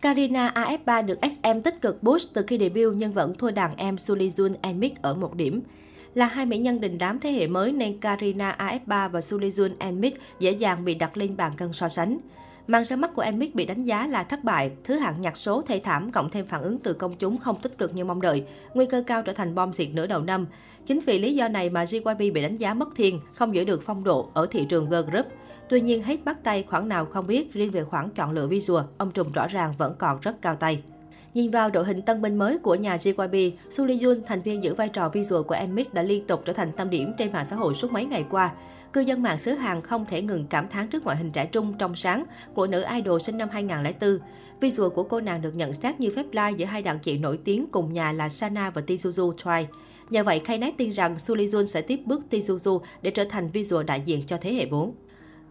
Karina AF3 được SM tích cực boost từ khi debut nhưng vẫn thua đàn em Sulejun Enmik ở một điểm. Là hai mỹ nhân đình đám thế hệ mới nên Karina AF3 và Sulejun Enmik dễ dàng bị đặt lên bàn cân so sánh. Màn ra mắt của Enmik bị đánh giá là thất bại, thứ hạng nhạc số thê thảm cộng thêm phản ứng từ công chúng không tích cực như mong đợi, nguy cơ cao trở thành bom diệt nửa đầu năm. Chính vì lý do này mà JYP bị đánh giá mất thiên, không giữ được phong độ ở thị trường girl group. Tuy nhiên, hết bắt tay khoảng nào không biết, riêng về khoản chọn lựa visual, ông Trùm rõ ràng vẫn còn rất cao tay. Nhìn vào đội hình tân binh mới của nhà JYP, Suli Jun, thành viên giữ vai trò visual của Mx đã liên tục trở thành tâm điểm trên mạng xã hội suốt mấy ngày qua. Cư dân mạng xứ Hàn không thể ngừng cảm thán trước ngoại hình trẻ trung trong sáng của nữ idol sinh năm 2004. Visual của cô nàng được nhận xét như phép lai giữa hai đàn chị nổi tiếng cùng nhà là Sana và Tizuzu Choi. Nhờ vậy, Kainet tin rằng Su Jun sẽ tiếp bước Tizuzu để trở thành visual đại diện cho thế hệ 4.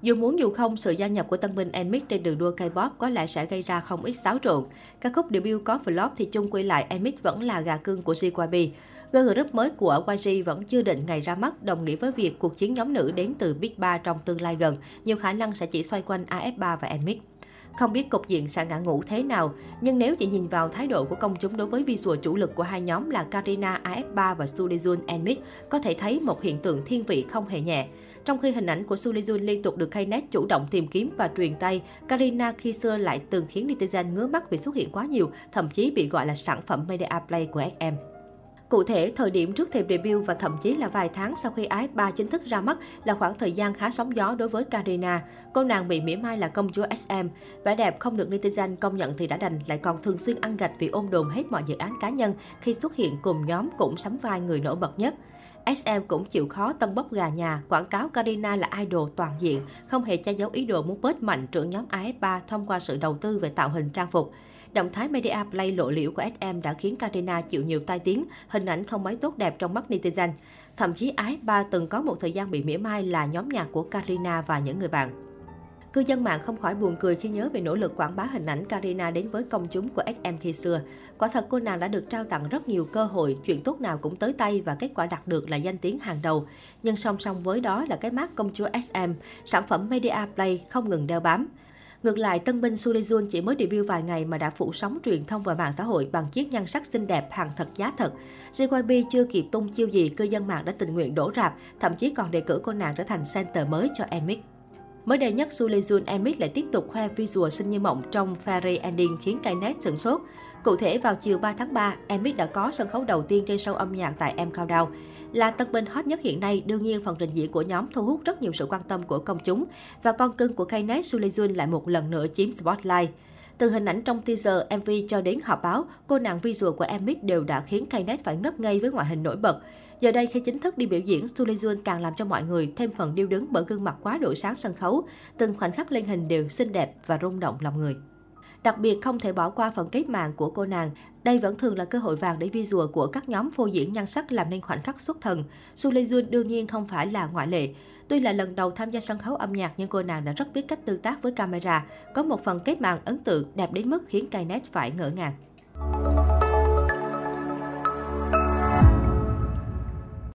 Dù muốn dù không, sự gia nhập của tân binh Enmix trên đường đua K-pop có lẽ sẽ gây ra không ít xáo trộn. Các khúc debut có flop thì chung quy lại Enmix vẫn là gà cưng của JYP. Girl group mới của YG vẫn chưa định ngày ra mắt, đồng nghĩa với việc cuộc chiến nhóm nữ đến từ Big 3 trong tương lai gần, nhiều khả năng sẽ chỉ xoay quanh AF3 và Nmix. Không biết cục diện sẽ ngã ngủ thế nào, nhưng nếu chỉ nhìn vào thái độ của công chúng đối với visual chủ lực của hai nhóm là Karina AF3 và Sulejun Enmix, có thể thấy một hiện tượng thiên vị không hề nhẹ. Trong khi hình ảnh của Sulejun liên tục được Knet chủ động tìm kiếm và truyền tay, Karina khi xưa lại từng khiến netizen ngứa mắt vì xuất hiện quá nhiều, thậm chí bị gọi là sản phẩm media play của SM. Cụ thể, thời điểm trước thềm debut và thậm chí là vài tháng sau khi Ái ba chính thức ra mắt là khoảng thời gian khá sóng gió đối với Karina. Cô nàng bị mỉa mai là công chúa SM. Vẻ đẹp không được netizen công nhận thì đã đành lại còn thường xuyên ăn gạch vì ôm đồn hết mọi dự án cá nhân khi xuất hiện cùng nhóm cũng sắm vai người nổi bật nhất. SM cũng chịu khó tân bốc gà nhà, quảng cáo Karina là idol toàn diện, không hề che giấu ý đồ muốn bớt mạnh trưởng nhóm AF3 thông qua sự đầu tư về tạo hình trang phục. Động thái media play lộ liễu của SM đã khiến Karina chịu nhiều tai tiếng, hình ảnh không mấy tốt đẹp trong mắt netizen. Thậm chí Ái Ba từng có một thời gian bị mỉa mai là nhóm nhạc của Karina và những người bạn. Cư dân mạng không khỏi buồn cười khi nhớ về nỗ lực quảng bá hình ảnh Karina đến với công chúng của SM khi xưa. Quả thật cô nàng đã được trao tặng rất nhiều cơ hội, chuyện tốt nào cũng tới tay và kết quả đạt được là danh tiếng hàng đầu. Nhưng song song với đó là cái mát công chúa SM, sản phẩm Media Play không ngừng đeo bám. Ngược lại, tân binh Su Jun chỉ mới debut vài ngày mà đã phủ sóng truyền thông và mạng xã hội bằng chiếc nhan sắc xinh đẹp hàng thật giá thật. JYP chưa kịp tung chiêu gì, cư dân mạng đã tình nguyện đổ rạp, thậm chí còn đề cử cô nàng trở thành center mới cho Emic. Mới đây nhất, Su Lee Jun lại tiếp tục khoe visual xinh như mộng trong Fairy Ending khiến Knet sửng sốt. Cụ thể, vào chiều 3 tháng 3, Emix đã có sân khấu đầu tiên trên show âm nhạc tại M Countdown. Là tân binh hot nhất hiện nay, đương nhiên phần trình diễn của nhóm thu hút rất nhiều sự quan tâm của công chúng và con cưng của Knet Su Jun lại một lần nữa chiếm spotlight. Từ hình ảnh trong teaser, MV cho đến họp báo, cô nàng visual của Emix đều đã khiến Knet phải ngất ngây với ngoại hình nổi bật. Giờ đây khi chính thức đi biểu diễn, Su Jun càng làm cho mọi người thêm phần điêu đứng bởi gương mặt quá độ sáng sân khấu. Từng khoảnh khắc lên hình đều xinh đẹp và rung động lòng người. Đặc biệt không thể bỏ qua phần kết màn của cô nàng. Đây vẫn thường là cơ hội vàng để visual của các nhóm phô diễn nhan sắc làm nên khoảnh khắc xuất thần. Su Jun đương nhiên không phải là ngoại lệ. Tuy là lần đầu tham gia sân khấu âm nhạc nhưng cô nàng đã rất biết cách tương tác với camera. Có một phần kết màn ấn tượng đẹp đến mức khiến Kainet phải ngỡ ngàng.